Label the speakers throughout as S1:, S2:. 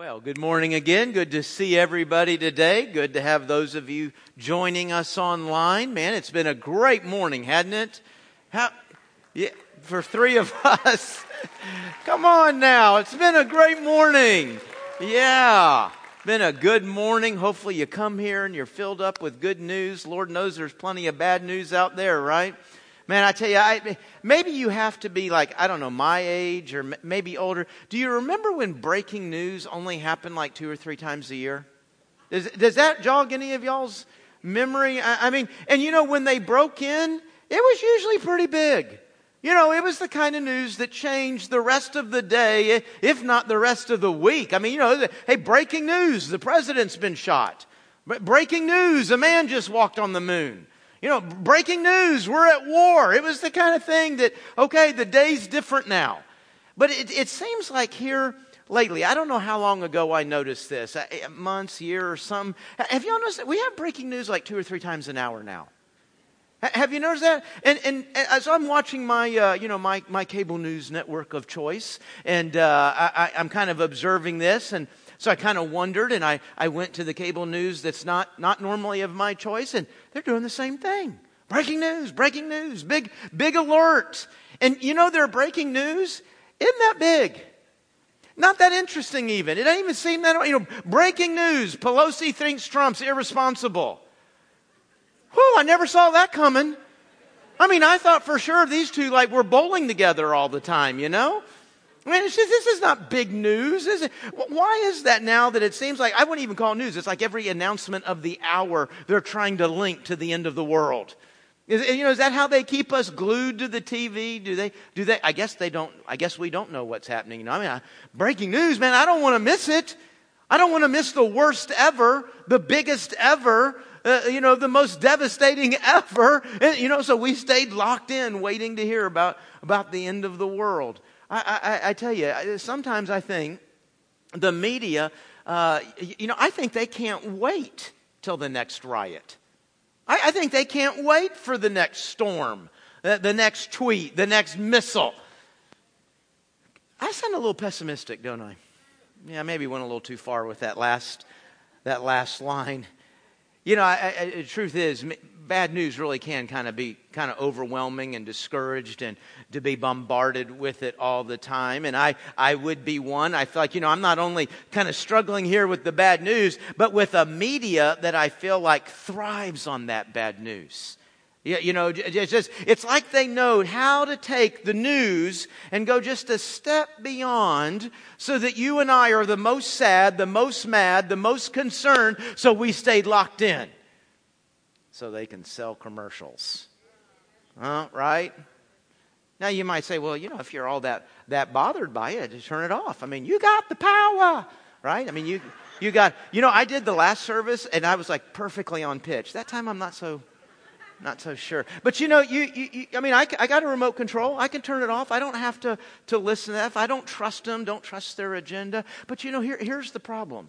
S1: Well, good morning again. Good to see everybody today. Good to have those of you joining us online. Man, it's been a great morning, hadn't it? How, yeah, for three of us. Come on now. It's been a great morning. Yeah. Been a good morning. Hopefully you come here and you're filled up with good news. Lord knows there's plenty of bad news out there, right? Man, I tell you, I, maybe you have to be like, I don't know, my age or maybe older. Do you remember when breaking news only happened like two or three times a year? Does, does that jog any of y'all's memory? I, I mean, and you know, when they broke in, it was usually pretty big. You know, it was the kind of news that changed the rest of the day, if not the rest of the week. I mean, you know, hey, breaking news, the president's been shot. Breaking news, a man just walked on the moon. You know, breaking news, we're at war. It was the kind of thing that, okay, the day's different now. But it, it seems like here lately, I don't know how long ago I noticed this, uh, months, year or some. Have y'all noticed that we have breaking news like two or three times an hour now? Have you noticed that? And, and, as I'm watching my, uh, you know, my, my cable news network of choice, and uh, I, I'm kind of observing this, and so I kind of wondered, and I, I went to the cable news that's not, not normally of my choice, and they're doing the same thing. Breaking news, breaking news, big, big alert. And you know their breaking news isn't that big. Not that interesting, even. It doesn't even seem that, you know, breaking news Pelosi thinks Trump's irresponsible. Whew, I never saw that coming. I mean, I thought for sure these two, like, were bowling together all the time, you know? I mean, just, this is not big news, is it? Why is that now that it seems like, I wouldn't even call news. It's like every announcement of the hour, they're trying to link to the end of the world. Is, you know, is that how they keep us glued to the TV? Do they, do they, I guess they don't, I guess we don't know what's happening. You know, I mean, I, breaking news, man, I don't want to miss it. I don't want to miss the worst ever, the biggest ever, uh, you know, the most devastating ever. And, you know, so we stayed locked in waiting to hear about, about the end of the world. I, I, I tell you, sometimes I think the media, uh, you know, I think they can't wait till the next riot. I, I think they can't wait for the next storm, the, next tweet, the next missile. I sound a little pessimistic, don't I? Yeah, maybe went a little too far with that last, that last line. You know, I, I, the truth is, bad news really can kind of be kind of overwhelming and discouraged and to be bombarded with it all the time. And I, I would be one. I feel like, you know, I'm not only kind of struggling here with the bad news, but with a media that I feel like thrives on that bad news. Yeah, you know, it's just, it's like they know how to take the news and go just a step beyond so that you and I are the most sad, the most mad, the most concerned, so we stayed locked in so they can sell commercials. Uh, right? Now you might say, well, you know, if you're all that, that bothered by it, just turn it off. I mean, you got the power, right? I mean, you, you got, you know, I did the last service and I was like perfectly on pitch. That time I'm not so, not so sure. But you know, you, you, you I mean, I, I got a remote control. I can turn it off. I don't have to, to listen to that. If I don't trust them, don't trust their agenda. But you know, here, here's the problem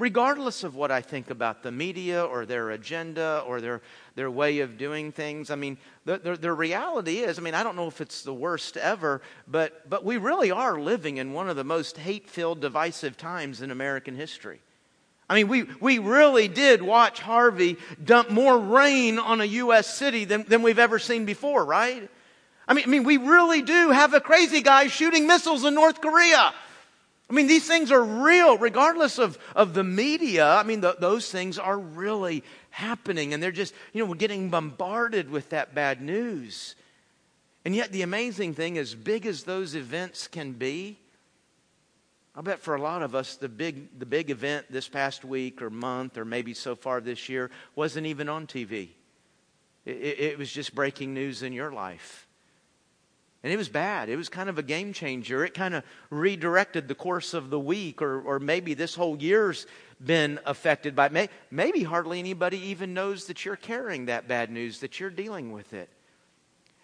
S1: regardless of what I think about the media or their agenda or their, their way of doing things. I mean, the, the, the, reality is, I mean, I don't know if it's the worst ever, but, but we really are living in one of the most hate filled, divisive times in American history. I mean, we, we really did watch Harvey dump more rain on a U.S. city than, than we've ever seen before, right? I mean, I mean, we really do have a crazy guy shooting missiles in North Korea. I mean, these things are real, regardless of, of the media. I mean, the, those things are really happening, and they're just, you know, we're getting bombarded with that bad news. And yet, the amazing thing, as big as those events can be, I bet for a lot of us, the big, the big event this past week or month or maybe so far this year wasn't even on TV. It, it, it was just breaking news in your life. And it was bad. It was kind of a game changer. It kind of redirected the course of the week, or, or maybe this whole year's been affected by it. Maybe hardly anybody even knows that you're carrying that bad news, that you're dealing with it.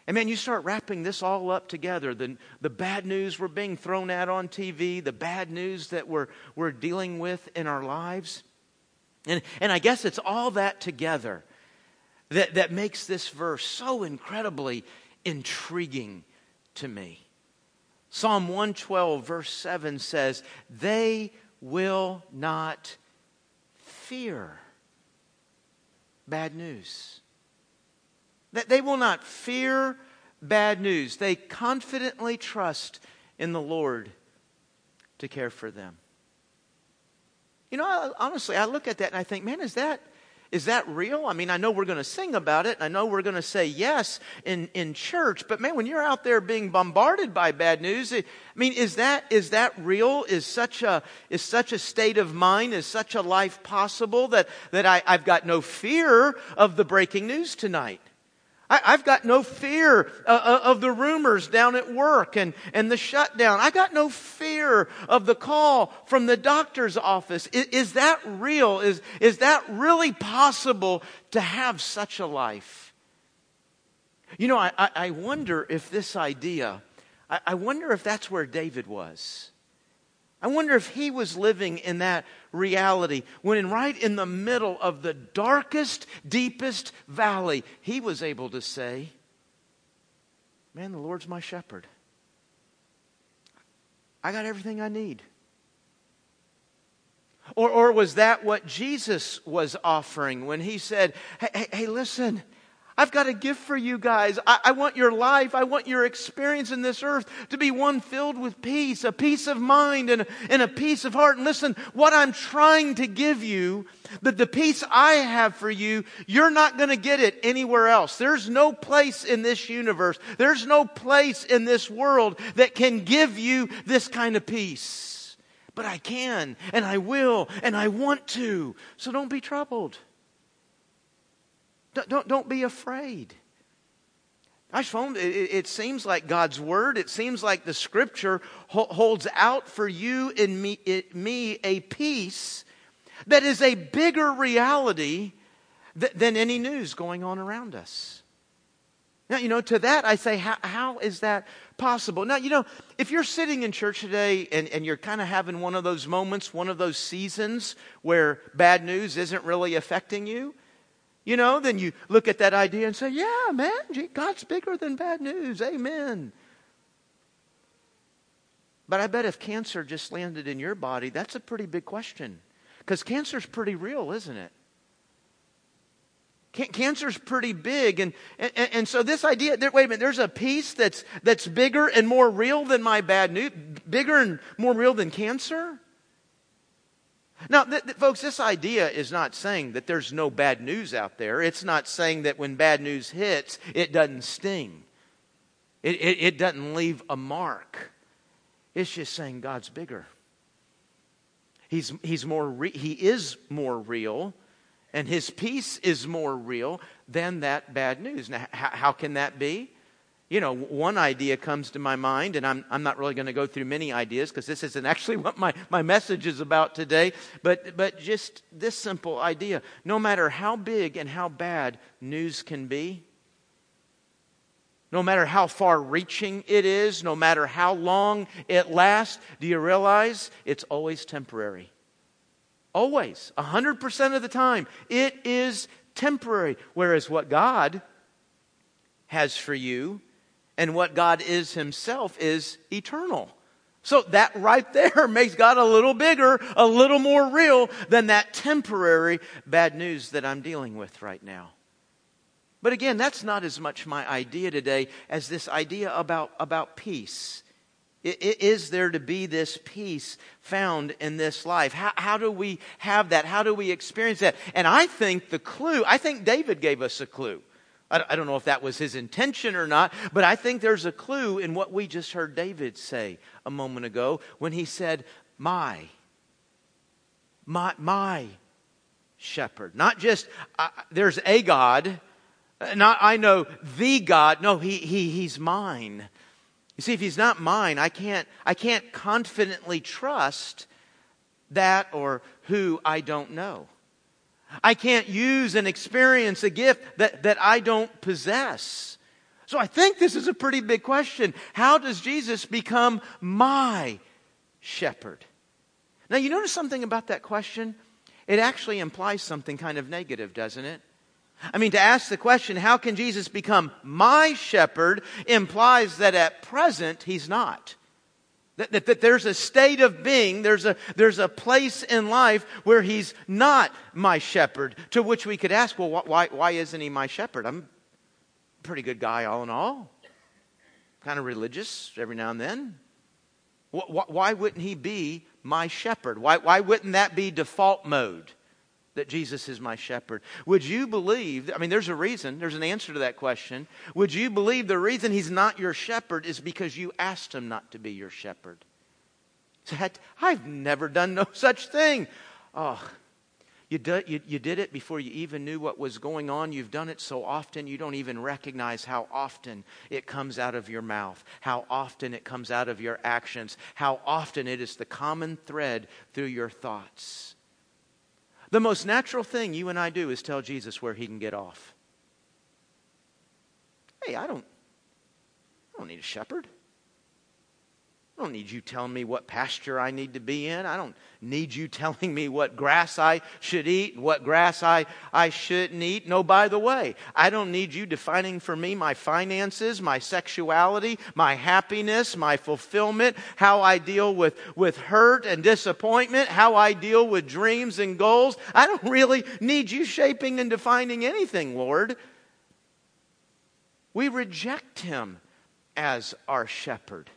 S1: And man, you start wrapping this all up together the, the bad news we're being thrown at on TV, the bad news that we're, we're dealing with in our lives. And, and I guess it's all that together that, that makes this verse so incredibly intriguing to me. Psalm 112, verse 7 says, They will not fear bad news. That they will not fear bad news. They confidently trust in the Lord to care for them. You know, I, honestly, I look at that and I think, man, is that is that real? I mean, I know we're going to sing about it. I know we're going to say yes in, in church, but man, when you're out there being bombarded by bad news, it, I mean, is that, is that real? Is such a, is such a state of mind, is such a life possible that, that I, I've got no fear of the breaking news tonight? I, have got no fear uh, uh, of the rumors down at work and, and the shutdown. I got no fear of the call from the doctor's office. Is, is that real? Is, is that really possible to have such a life? You know, I, I wonder if this idea, I, I wonder if that's where David was. I wonder if he was living in that reality when, right in the middle of the darkest, deepest valley, he was able to say, Man, the Lord's my shepherd. I got everything I need. Or, or was that what Jesus was offering when he said, Hey, hey, hey listen, I've got a gift for you guys. I, I, want your life, I want your experience in this earth to be one filled with peace, a peace of mind and, and a peace of heart. And listen, what I'm trying to give you, that the peace I have for you, you're not going to get it anywhere else. There's no place in this universe, there's no place in this world that can give you this kind of peace. But I can, and I will, and I want to. So don't be troubled. Don't, don't, don't be afraid. Gosh, phone, it, it, seems like God's word, it seems like the scripture holds out for you and me, it, me a peace that is a bigger reality th- than any news going on around us. Now, you know, to that I say, how, how is that possible? Now, you know, if you're sitting in church today and, and you're kind of having one of those moments, one of those seasons where bad news isn't really affecting you, you know, then you look at that idea and say, yeah, man, God's bigger than bad news. Amen. But I bet if cancer just landed in your body, that's a pretty big question. Because cancer's pretty real, isn't it? Cancer's pretty big. And, and, and so this idea, wait a minute, there's a peace that's, that's bigger and more real than my bad news, bigger and more real than cancer? Now, th- th- folks, this idea is not saying that there's no bad news out there. It's not saying that when bad news hits, it doesn't sting, it, it, it doesn't leave a mark. It's just saying God's bigger. He's, he's more re- he is more real, and his peace is more real than that bad news. Now, h- how can that be? You know, one idea comes to my mind, and I'm, I'm not really going to go through many ideas because this isn't actually what my, my message is about today, but, but just this simple idea. No matter how big and how bad news can be, no matter how far reaching it is, no matter how long it lasts, do you realize it's always temporary? Always, 100% of the time, it is temporary. Whereas what God has for you and what God is Himself is eternal. So that right there makes God a little bigger, a little more real than that temporary bad news that I'm dealing with right now. But again, that's not as much my idea today as this idea about, about peace. Is there to be this peace found in this life? How, how, do we have that? How do we experience that? And I think the clue, I think David gave us a clue. I don't know if that was his intention or not, but I think there's a clue in what we just heard David say a moment ago when he said, My, my, my shepherd. Not just, uh, there's a God, not I know the God. No, he, he, he's mine. You see, if he's not mine, I can't, I can't confidently trust that or who I don't know. I can't use and experience a gift that, that I don't possess. So I think this is a pretty big question. How does Jesus become my shepherd? Now, you notice something about that question? It actually implies something kind of negative, doesn't it? I mean, to ask the question, how can Jesus become my shepherd, implies that at present he's not. That, that, that, there's a state of being, there's a, there's a place in life where he's not my shepherd, to which we could ask, well, why, why isn't he my shepherd? I'm a pretty good guy, all in all. Kind of religious every now and then. Why wouldn't he be my shepherd? Why, why wouldn't that be default mode? That Jesus is my shepherd. Would you believe? I mean, there's a reason, there's an answer to that question. Would you believe the reason he's not your shepherd is because you asked him not to be your shepherd? That, I've never done no such thing. Oh, you, do, you, you did it before you even knew what was going on. You've done it so often you don't even recognize how often it comes out of your mouth, how often it comes out of your actions, how often it is the common thread through your thoughts. The most natural thing you and I do is tell Jesus where he can get off. Hey, I don't, I don't need a shepherd. I don't need you telling me what pasture I need to be in. I don't need you telling me what grass I should eat and what grass I, I shouldn't eat. No, by the way, I don't need you defining for me my finances, my sexuality, my happiness, my fulfillment, how I deal with, with hurt and disappointment, how I deal with dreams and goals. I don't really need you shaping and defining anything, Lord. We reject him as our shepherd.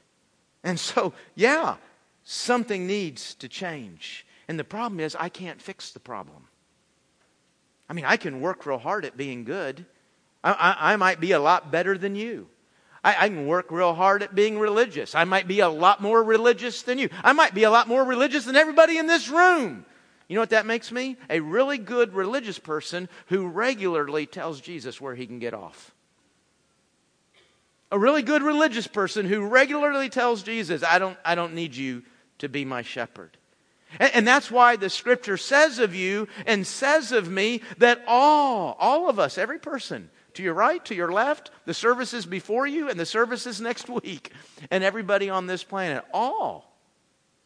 S1: And so, yeah, something needs to change. And the problem is, I can't fix the problem. I mean, I can work real hard at being good. I, I, I might be a lot better than you. I, I, can work real hard at being religious. I might be a lot more religious than you. I might be a lot more religious than everybody in this room. You know what that makes me? A really good religious person who regularly tells Jesus where he can get off a really good religious person who regularly tells Jesus, I don't, I don't need you to be my shepherd. And, and, that's why the scripture says of you and says of me that all, all of us, every person, to your right, to your left, the services before you and the services next week, and everybody on this planet, all.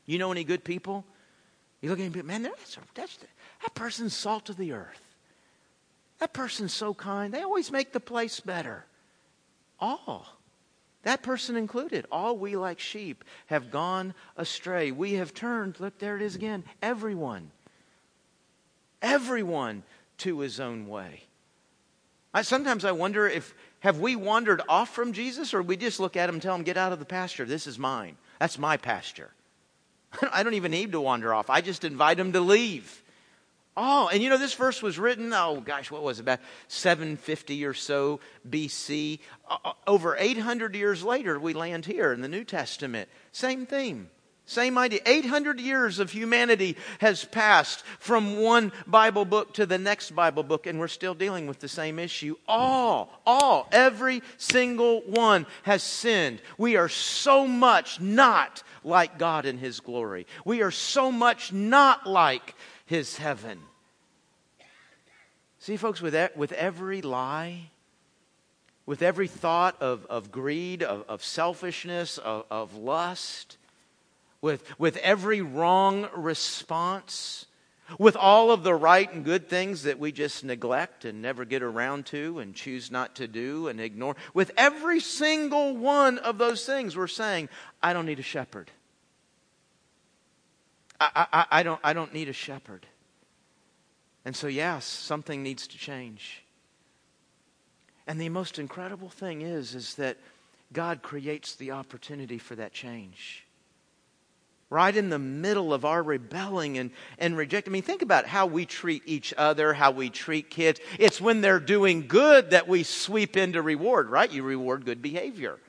S1: You know any good people? You look at him, man, that's, that's, that person's salt of the earth. That person's so kind. They always make the place better. All. That person included. All we like sheep have gone astray. We have turned, look, there it is again, everyone. Everyone to his own way. I, sometimes I wonder if, have we wandered off from Jesus or we just look at him and tell him, get out of the pasture. This is mine. That's my pasture. I don't even need to wander off. I just invite him to leave. Oh, and you know, this verse was written, oh gosh, what was it, about 750 or so BC. Uh, uh, over 800 years later, we land here in the New Testament. Same theme. Same idea. 800 years of humanity has passed from one Bible book to the next Bible book, and we're still dealing with the same issue. All, all, every single one has sinned. We are so much not like God in His glory. We are so much not like his heaven. See, folks, with, with every lie, with every thought of, of greed, of, of selfishness, of, of lust, with, with every wrong response, with all of the right and good things that we just neglect and never get around to and choose not to do and ignore, with every single one of those things, we're saying, I don't need a shepherd. I, I, I, don't, I don't need a shepherd. And so, yes, something needs to change. And the most incredible thing is, is that God creates the opportunity for that change. Right in the middle of our rebelling and, and rejecting. I mean, think about how we treat each other, how we treat kids. It's when they're doing good that we sweep into reward, right? You reward good behavior.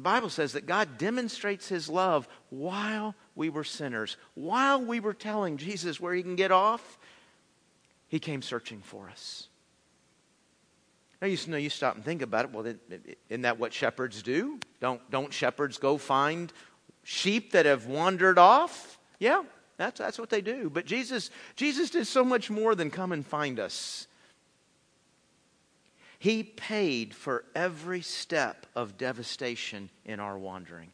S1: The Bible says that God demonstrates his love while we were sinners. While we were telling Jesus where he can get off, he came searching for us. Now you know you stop and think about it. Well, isn't that what shepherds do? Don't don't shepherds go find sheep that have wandered off? Yeah, that's that's what they do. But Jesus Jesus did so much more than come and find us. He paid for every step of devastation in our wandering.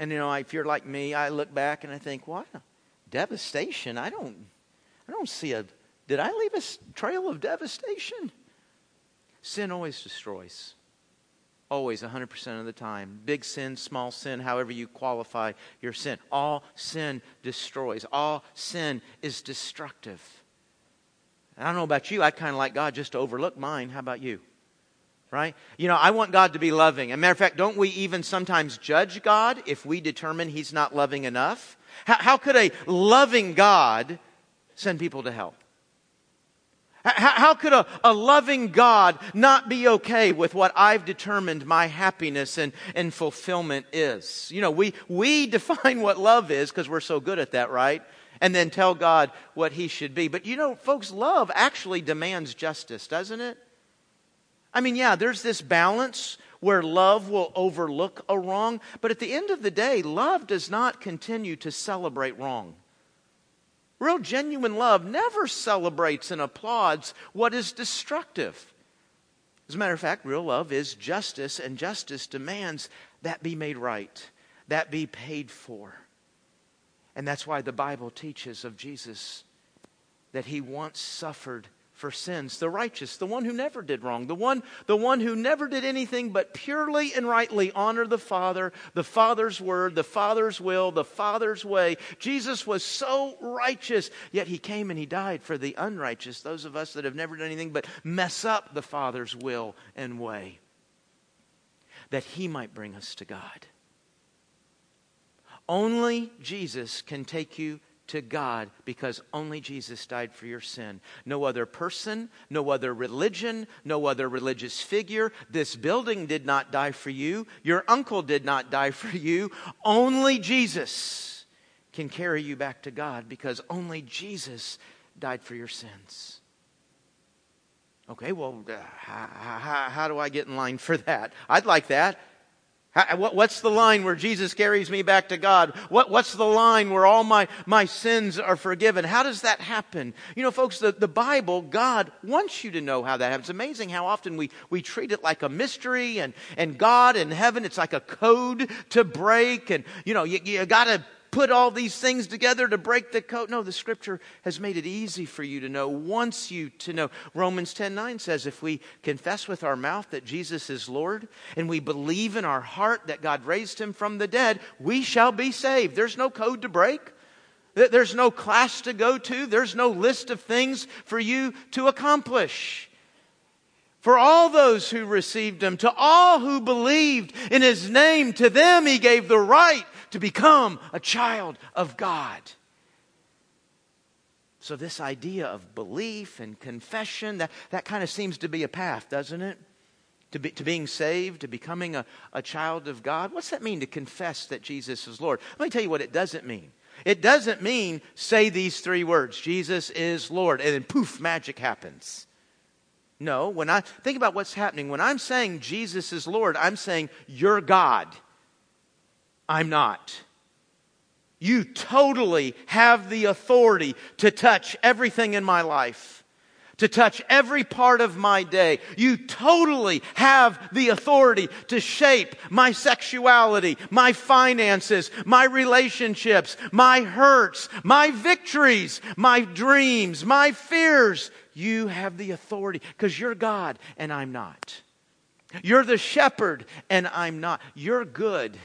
S1: And you know, if you're like me, I look back and I think, "What devastation? I don't, I don't see a. Did I leave a trail of devastation? sin always destroys. Always, 100% of the time. Big sin, small sin, however you qualify your sin. All sin destroys. All sin is destructive. I don't know about you, I kind of like God just to overlook mine. How about you? Right? You know, I want God to be loving. As a matter of fact, don't we even sometimes judge God if we determine He's not loving enough? How, how could a loving God send people to hell? How, could a, a, loving God not be okay with what I've determined my happiness and, and fulfillment is? You know, we, we define what love is because we're so good at that, right? And then tell God what he should be. But you know, folks, love actually demands justice, doesn't it? I mean, yeah, there's this balance where love will overlook a wrong, but at the end of the day, love does not continue to celebrate wrong. Real genuine love never celebrates and applauds what is destructive. As a matter of fact, real love is justice, and justice demands that be made right, that be paid for. And that's why the Bible teaches of Jesus that he once suffered for sins, the righteous, the one who never did wrong, the one, the one who never did anything but purely and rightly honor the Father, the Father's word, the Father's will, the Father's way. Jesus was so righteous, yet he came and he died for the unrighteous, those of us that have never done anything but mess up the Father's will and way, that he might bring us to God. Only Jesus can take you to God because only Jesus died for your sin. No other person, no other religion, no other religious figure. This building did not die for you. Your uncle did not die for you. Only Jesus can carry you back to God because only Jesus died for your sins. Okay, well, uh, how, how, how do I get in line for that? I'd like that. How, what, what's the line where Jesus carries me back to God? What, what's the line where all my, my sins are forgiven? How does that happen? You know, folks, the, the Bible, God wants you to know how that happens. It's amazing how often we, we treat it like a mystery and, and God in heaven, it's like a code to break. And, you know, you, you gotta put all these things together to break the code. No, the scripture has made it easy for you to know, wants you to know. Romans 10 9 says, if we confess with our mouth that Jesus is Lord and we believe in our heart that God raised him from the dead, we shall be saved. There's no code to break. There's no class to go to. There's no list of things for you to accomplish. For all those who received him, to all who believed in his name, to them he gave the right to become a child of God. So, this idea of belief and confession, that, that kind of seems to be a path, doesn't it? To, be, to being saved, to becoming a, a child of God. What's that mean to confess that Jesus is Lord? Let me tell you what it doesn't mean. It doesn't mean say these three words Jesus is Lord, and then poof, magic happens. No, when I think about what's happening, when I'm saying Jesus is Lord, I'm saying you're God. I'm not. You totally have the authority to touch everything in my life, to touch every part of my day. You totally have the authority to shape my sexuality, my finances, my relationships, my hurts, my victories, my dreams, my fears. You have the authority because you're God and I'm not. You're the shepherd and I'm not. You're good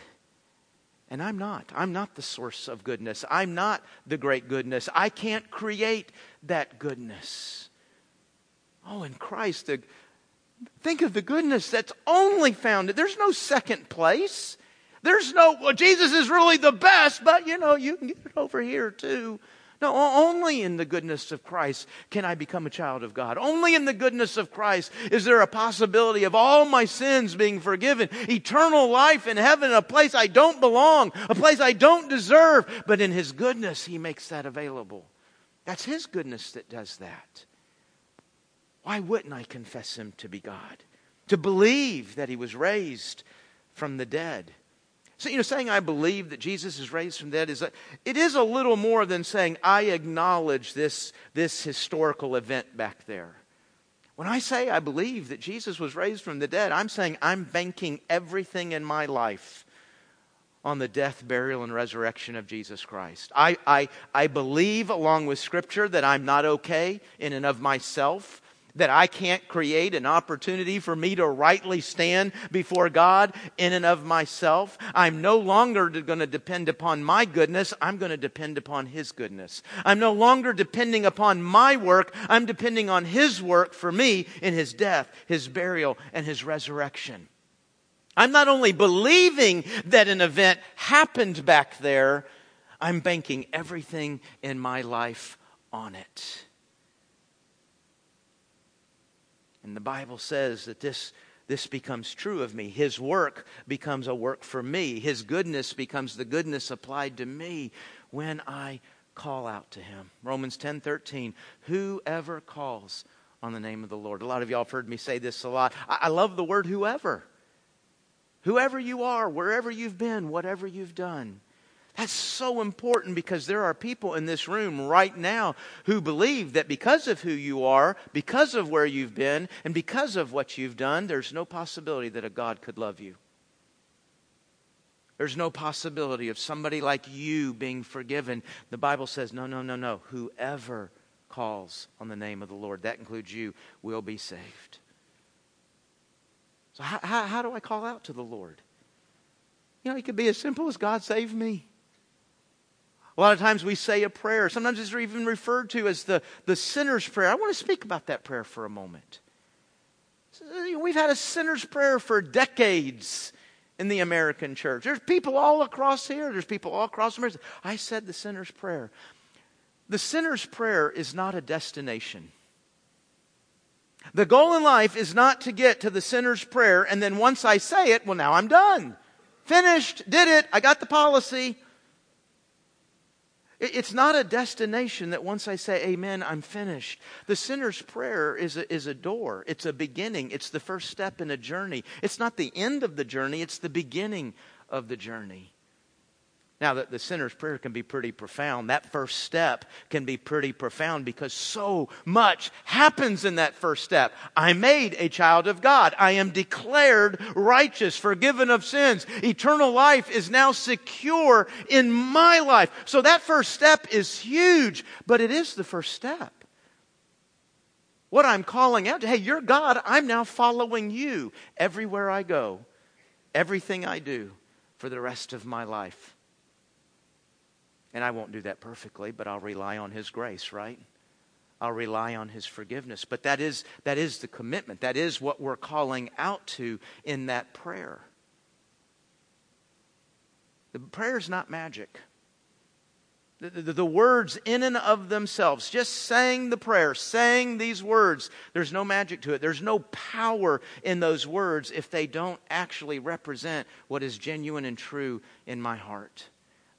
S1: and I'm not. I'm not the source of goodness. I'm not the great goodness. I can't create that goodness. Oh, in Christ, the, think of the goodness that's only found. There's no second place. There's no, well, Jesus is really the best, but you know, you can get it over here too. No, only in the goodness of Christ can I become a child of God. Only in the goodness of Christ is there a possibility of all my sins being forgiven, eternal life in heaven, a place I don't belong, a place I don't deserve, but in His goodness, He makes that available. That's His goodness that does that. Why wouldn't I confess Him to be God? To believe that He was raised from the dead so, you know, saying I believe that Jesus is raised from the dead is a, it is a little more than saying I acknowledge this, this historical event back there. When I say I believe that Jesus was raised from the dead, I'm saying I'm banking everything in my life on the death, burial, and resurrection of Jesus Christ. I, I, I believe, along with Scripture, that I'm not okay in and of myself that I can't create an opportunity for me to rightly stand before God in and of myself. I'm no longer going to depend upon my goodness. I'm going to depend upon His goodness. I'm no longer depending upon my work. I'm depending on His work for me in His death, His burial, and His resurrection. I'm not only believing that an event happened back there, I'm banking everything in my life on it. And the Bible says that this, this becomes true of me. His work becomes a work for me. His goodness becomes the goodness applied to me when I call out to him. Romans 10 13. Whoever calls on the name of the Lord. A lot of y'all have heard me say this a lot. I, I love the word whoever. Whoever you are, wherever you've been, whatever you've done. That's so important because there are people in this room right now who believe that because of who you are, because of where you've been, and because of what you've done, there's no possibility that a God could love you. There's no possibility of somebody like you being forgiven. The Bible says, no, no, no, no. Whoever calls on the name of the Lord, that includes you, will be saved. So, how, how, how do I call out to the Lord? You know, it could be as simple as God save me. A lot of times we say a prayer. Sometimes it's even referred to as the, the sinner's prayer. I want to speak about that prayer for a moment. Uh, we've had a sinner's prayer for decades in the American church. There's people all across here, there's people all across America. I said the sinner's prayer. The sinner's prayer is not a destination. The goal in life is not to get to the sinner's prayer and then once I say it, well, now I'm done. Finished, did it, I got the policy. It's not a destination that once I say amen, I'm finished. The sinner's prayer is a, is a door, it's a beginning, it's the first step in a journey. It's not the end of the journey, it's the beginning of the journey. Now, the, the sinner's prayer can be pretty profound. That first step can be pretty profound because so much happens in that first step. I'm made a child of God. I am declared righteous, forgiven of sins. Eternal life is now secure in my life. So that first step is huge, but it is the first step. What I'm calling out to, hey, you're God. I'm now following you everywhere I go, everything I do for the rest of my life. And I won't do that perfectly, but I'll rely on His grace, right? I'll rely on His forgiveness. But that is, that is the commitment. That is what we're calling out to in that prayer. The prayer is not magic. The, the, the, words in and of themselves, just saying the prayer, saying these words, there's no magic to it. There's no power in those words if they don't actually represent what is genuine and true in my heart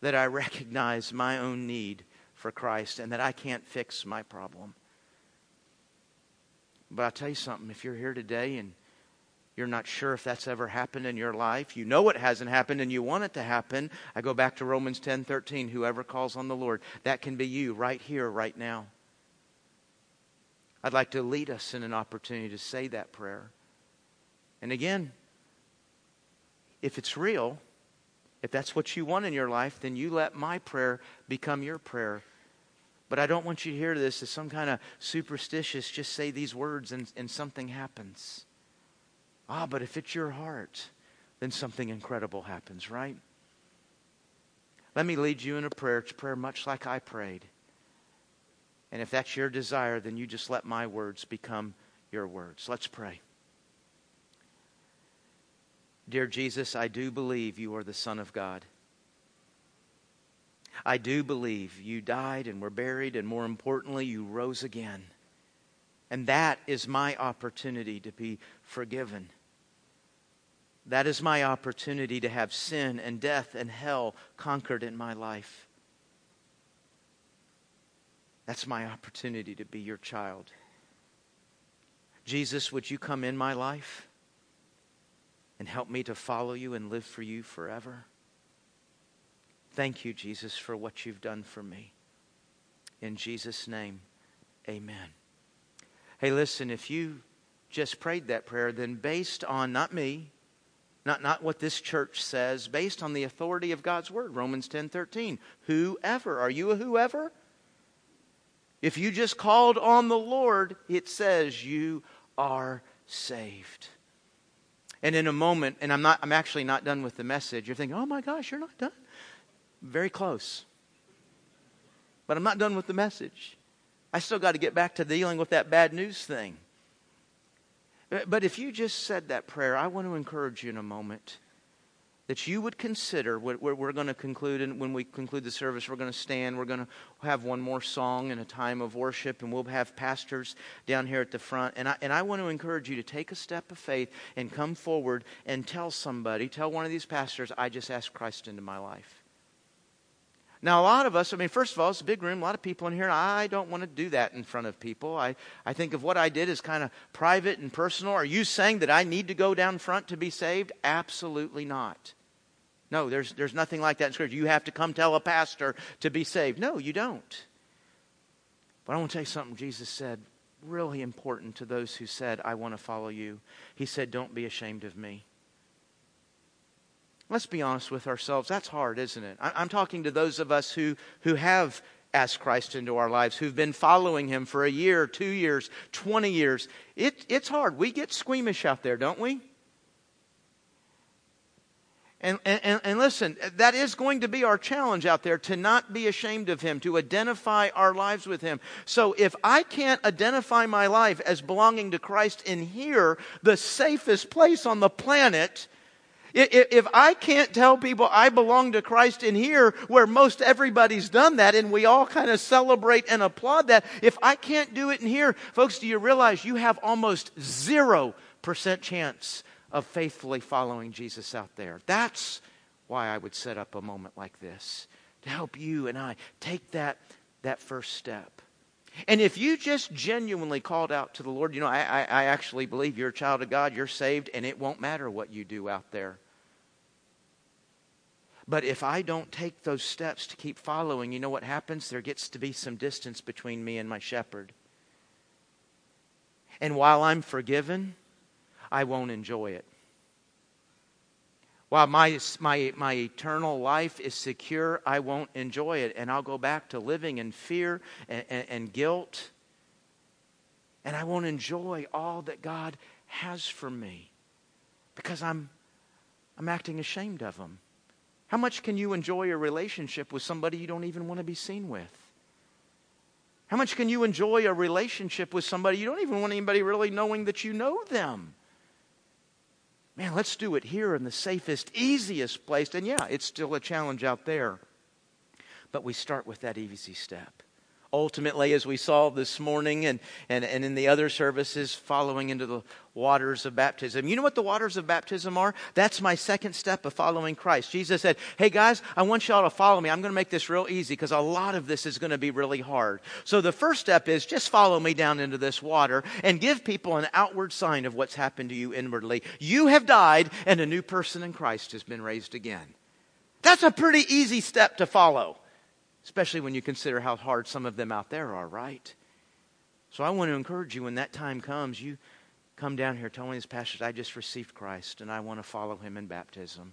S1: that I recognize my own need for Christ and that I can't fix my problem. But I'll tell you something if you're here today and you're not sure if that's ever happened in your life, you know it hasn't happened and you want it to happen, I go back to Romans 10 13. Whoever calls on the Lord, that can be you right here, right now. I'd like to lead us in an opportunity to say that prayer. And again, if it's real, if that's what you want in your life, then you let my prayer become your prayer. But I don't want you to hear this as some kind of superstitious, just say these words and, and something happens. Ah, but if it's your heart, then something incredible happens, right? Let me lead you in a prayer. It's prayer much like I prayed. And if that's your desire, then you just let my words become your words. Let's pray. Dear Jesus, I do believe you are the Son of God. I do believe you died and were buried, and more importantly, you rose again. And that is my opportunity to be forgiven. That is my opportunity to have sin and death and hell conquered in my life. That's my opportunity to be your child. Jesus, would you come in my life? And help me to follow you and live for you forever. Thank you, Jesus, for what you've done for me. In Jesus' name, amen. Hey, listen, if you just prayed that prayer, then based on not me, not, not what this church says, based on the authority of God's word, Romans 10 13, whoever, are you a whoever? If you just called on the Lord, it says you are saved. And in a moment, and I'm not I'm actually not done with the message. You're thinking, "Oh my gosh, you're not done." Very close. But I'm not done with the message. I still got to get back to dealing with that bad news thing. Uh, but if you just said that prayer, I want to encourage you in a moment that you would consider we're going to conclude and when we conclude the service we're going to stand we're going to have one more song and a time of worship and we'll have pastors down here at the front and I, and I want to encourage you to take a step of faith and come forward and tell somebody tell one of these pastors i just asked christ into my life now, a lot of us, I mean, first of all, it's a big room, a lot of people in here. I don't want to do that in front of people. I, I think of what I did as kind of private and personal. Are you saying that I need to go down front to be saved? Absolutely not. No, there's, there's nothing like that in Scripture. You have to come tell a pastor to be saved. No, you don't. But I want to tell you something Jesus said really important to those who said, I want to follow you. He said, Don't be ashamed of me. Let's be honest with ourselves. That's hard, isn't it? I'm talking to those of us who, who have asked Christ into our lives, who've been following him for a year, two years, 20 years. It, it's hard. We get squeamish out there, don't we? And, and, and listen, that is going to be our challenge out there to not be ashamed of Him, to identify our lives with Him. So if I can't identify my life as belonging to Christ in here, the safest place on the planet, if I can't tell people I belong to Christ in here, where most everybody's done that, and we all kind of celebrate and applaud that, if I can't do it in here, folks, do you realize you have almost 0% chance of faithfully following Jesus out there? That's why I would set up a moment like this to help you and I take that, that first step. And if you just genuinely called out to the Lord, you know, I, I, I, actually believe you're a child of God, you're saved, and it won't matter what you do out there. But if I don't take those steps to keep following, you know what happens? There gets to be some distance between me and my shepherd. And while I'm forgiven, I won't enjoy it. While my, my, my eternal life is secure, I won't enjoy it. And I'll go back to living in fear and, and, and guilt. And I won't enjoy all that God has for me because I'm, I'm acting ashamed of Him. How much can you enjoy a relationship with somebody you don't even want to be seen with? How much can you enjoy a relationship with somebody you don't even want anybody really knowing that you know them? Man, let's do it here in the safest, easiest place. And yeah, it's still a challenge out there. But we start with that easy step ultimately, as we saw this morning and, and, and in the other services, following into the waters of baptism. You know what the waters of baptism are? That's my second step of following Christ. Jesus said, Hey guys, I want y'all to follow me. I'm going to make this real easy because a lot of this is going to be really hard. So the first step is just follow me down into this water and give people an outward sign of what's happened to you inwardly. You have died and a new person in Christ has been raised again. That's a pretty easy step to follow especially when you consider how hard some of them out there are, right? So I want to encourage you when that time comes, you come down here, tell me this pastors, I just received Christ and I want to follow him in baptism.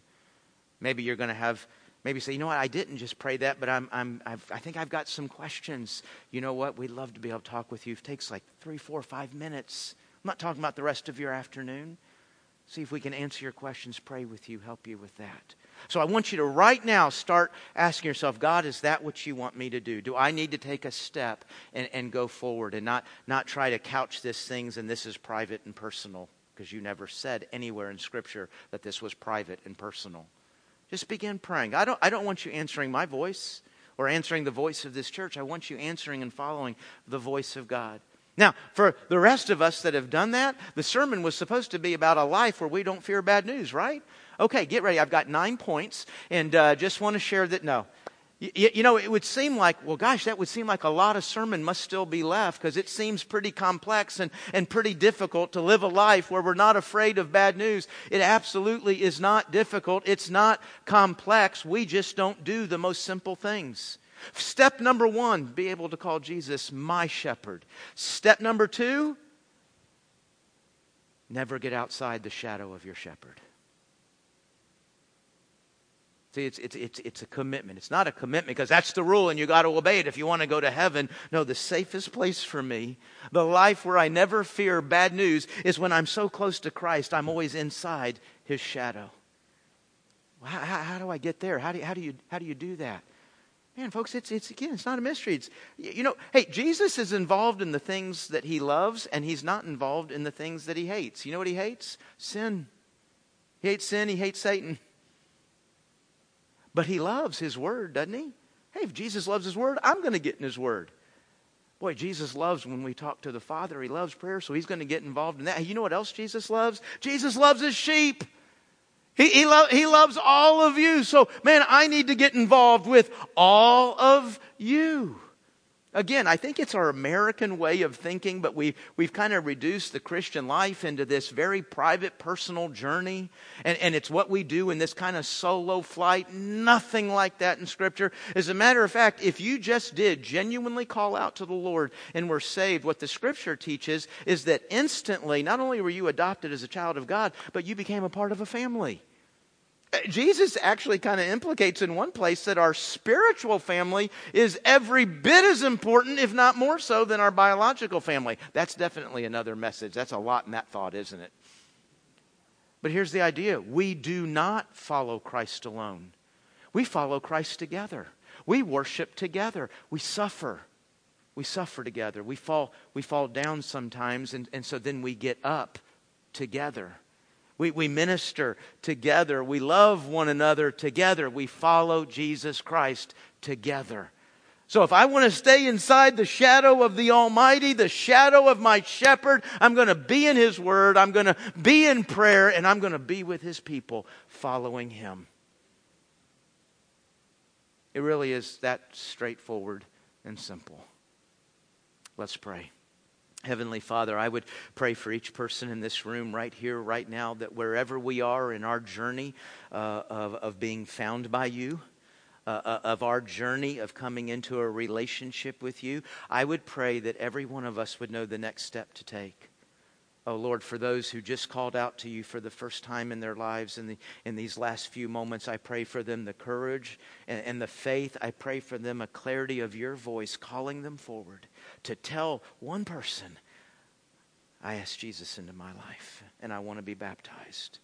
S1: Maybe you're going to have, maybe say, you know what, I didn't just pray that, but I'm, I'm, I've, I think I've got some questions. You know what, we'd love to be able to talk with you. It takes like three, four, five minutes. I'm not talking about the rest of your afternoon. See if we can answer your questions, pray with you, help you with that. So I want you to right now start asking yourself, God, is that what you want me to do? Do I need to take a step and, and go forward and not, not try to couch this things and this is private and personal? Because you never said anywhere in Scripture that this was private and personal. Just begin praying. I don't, I don't want you answering my voice or answering the voice of this church. I want you answering and following the voice of God. Now, for the rest of us that have done that, the sermon was supposed to be about a life where we don't fear bad news, right? Okay, get ready. I've got nine points, and uh, just want to share that. No. You, you know, it would seem like, well, gosh, that would seem like a lot of sermon must still be left because it seems pretty complex and, and pretty difficult to live a life where we're not afraid of bad news. It absolutely is not difficult. It's not complex. We just don't do the most simple things. Step number one, be able to call Jesus my shepherd. Step number two, never get outside the shadow of your shepherd. See, it's, it's, it's, it's a commitment. It's not a commitment because that's the rule and you got to obey it if you want to go to heaven. No, the safest place for me, the life where I never fear bad news, is when I'm so close to Christ, I'm always inside his shadow. How, how, how do I get there? How do, how, do you, how do you do that? Man, folks, it's, it's again, it's not a mystery. It's, you know, hey, Jesus is involved in the things that he loves, and he's not involved in the things that he hates. You know what he hates? Sin. He hates sin, he hates Satan. But he loves his word, doesn't he? Hey, if Jesus loves his word, I'm going to get in his word. Boy, Jesus loves when we talk to the Father. He loves prayer, so he's going to get involved in that. You know what else Jesus loves? Jesus loves his sheep. He, he, lo- he loves all of you. So, man, I need to get involved with all of you. Again, I think it's our American way of thinking, but we've, we've kind of reduced the Christian life into this very private, personal journey. And, and it's what we do in this kind of solo flight. Nothing like that in Scripture. As a matter of fact, if you just did genuinely call out to the Lord and were saved, what the Scripture teaches is that instantly, not only were you adopted as a child of God, but you became a part of a family. Jesus actually kind of implicates in one place that our spiritual family is every bit as important, if not more so, than our biological family. That's definitely another message. That's a lot in that thought, isn't it? But here's the idea we do not follow Christ alone, we follow Christ together. We worship together, we suffer. We suffer together. We fall, we fall down sometimes, and, and so then we get up together. We, we minister together. We love one another together. We follow Jesus Christ together. So if I want to stay inside the shadow of the Almighty, the shadow of my shepherd, I'm going to be in His Word, I'm going to be in prayer, and I'm going to be with His people following Him. It really is that straightforward and simple. Let's pray. Heavenly Father, I would pray for each person in this room right here, right now, that wherever we are in our journey uh, of, of being found by you, uh, uh, of our journey of coming into a relationship with you, I would pray that every one of us would know the next step to take. Oh Lord, for those who just called out to you for the first time in their lives in, the, in these last few moments, I pray for them the courage and, and the faith. I pray for them a clarity of your voice calling them forward to tell one person, I asked Jesus into my life and I want to be baptized.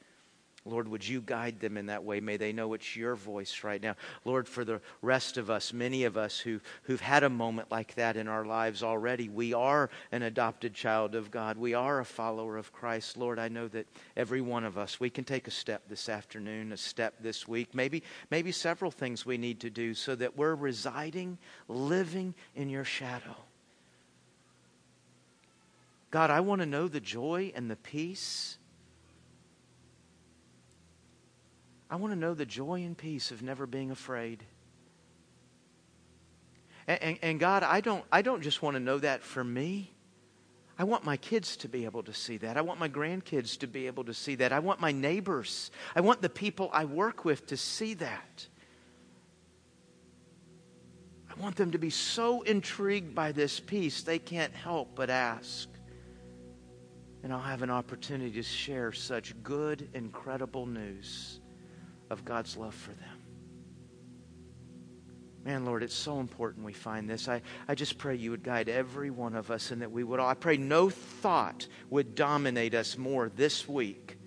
S1: Lord, would you guide them in that way? May they know it's your voice right now. Lord, for the rest of us, many of us who, who've had a moment like that in our lives already, we are an adopted child of God. We are a follower of Christ. Lord, I know that every one of us, we can take a step this afternoon, a step this week, maybe, maybe several things we need to do so that we're residing, living in your shadow. God, I want to know the joy and the peace I want to know the joy and peace of never being afraid. And, and, and, God, I don't, I don't just want to know that for me. I want my kids to be able to see that. I want my grandkids to be able to see that. I want my neighbors. I want the people I work with to see that. I want them to be so intrigued by this peace they can't help but ask. And I'll have an opportunity to share such good, incredible news of God's love for them. Man, Lord, it's so important we find this. I, I just pray you would guide every one of us and that we would all, I pray no thought would dominate us more this week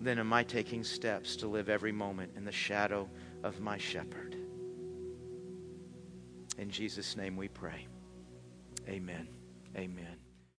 S1: than am I taking steps to live every moment in the shadow of my shepherd. In Jesus' name we pray. Amen. Amen.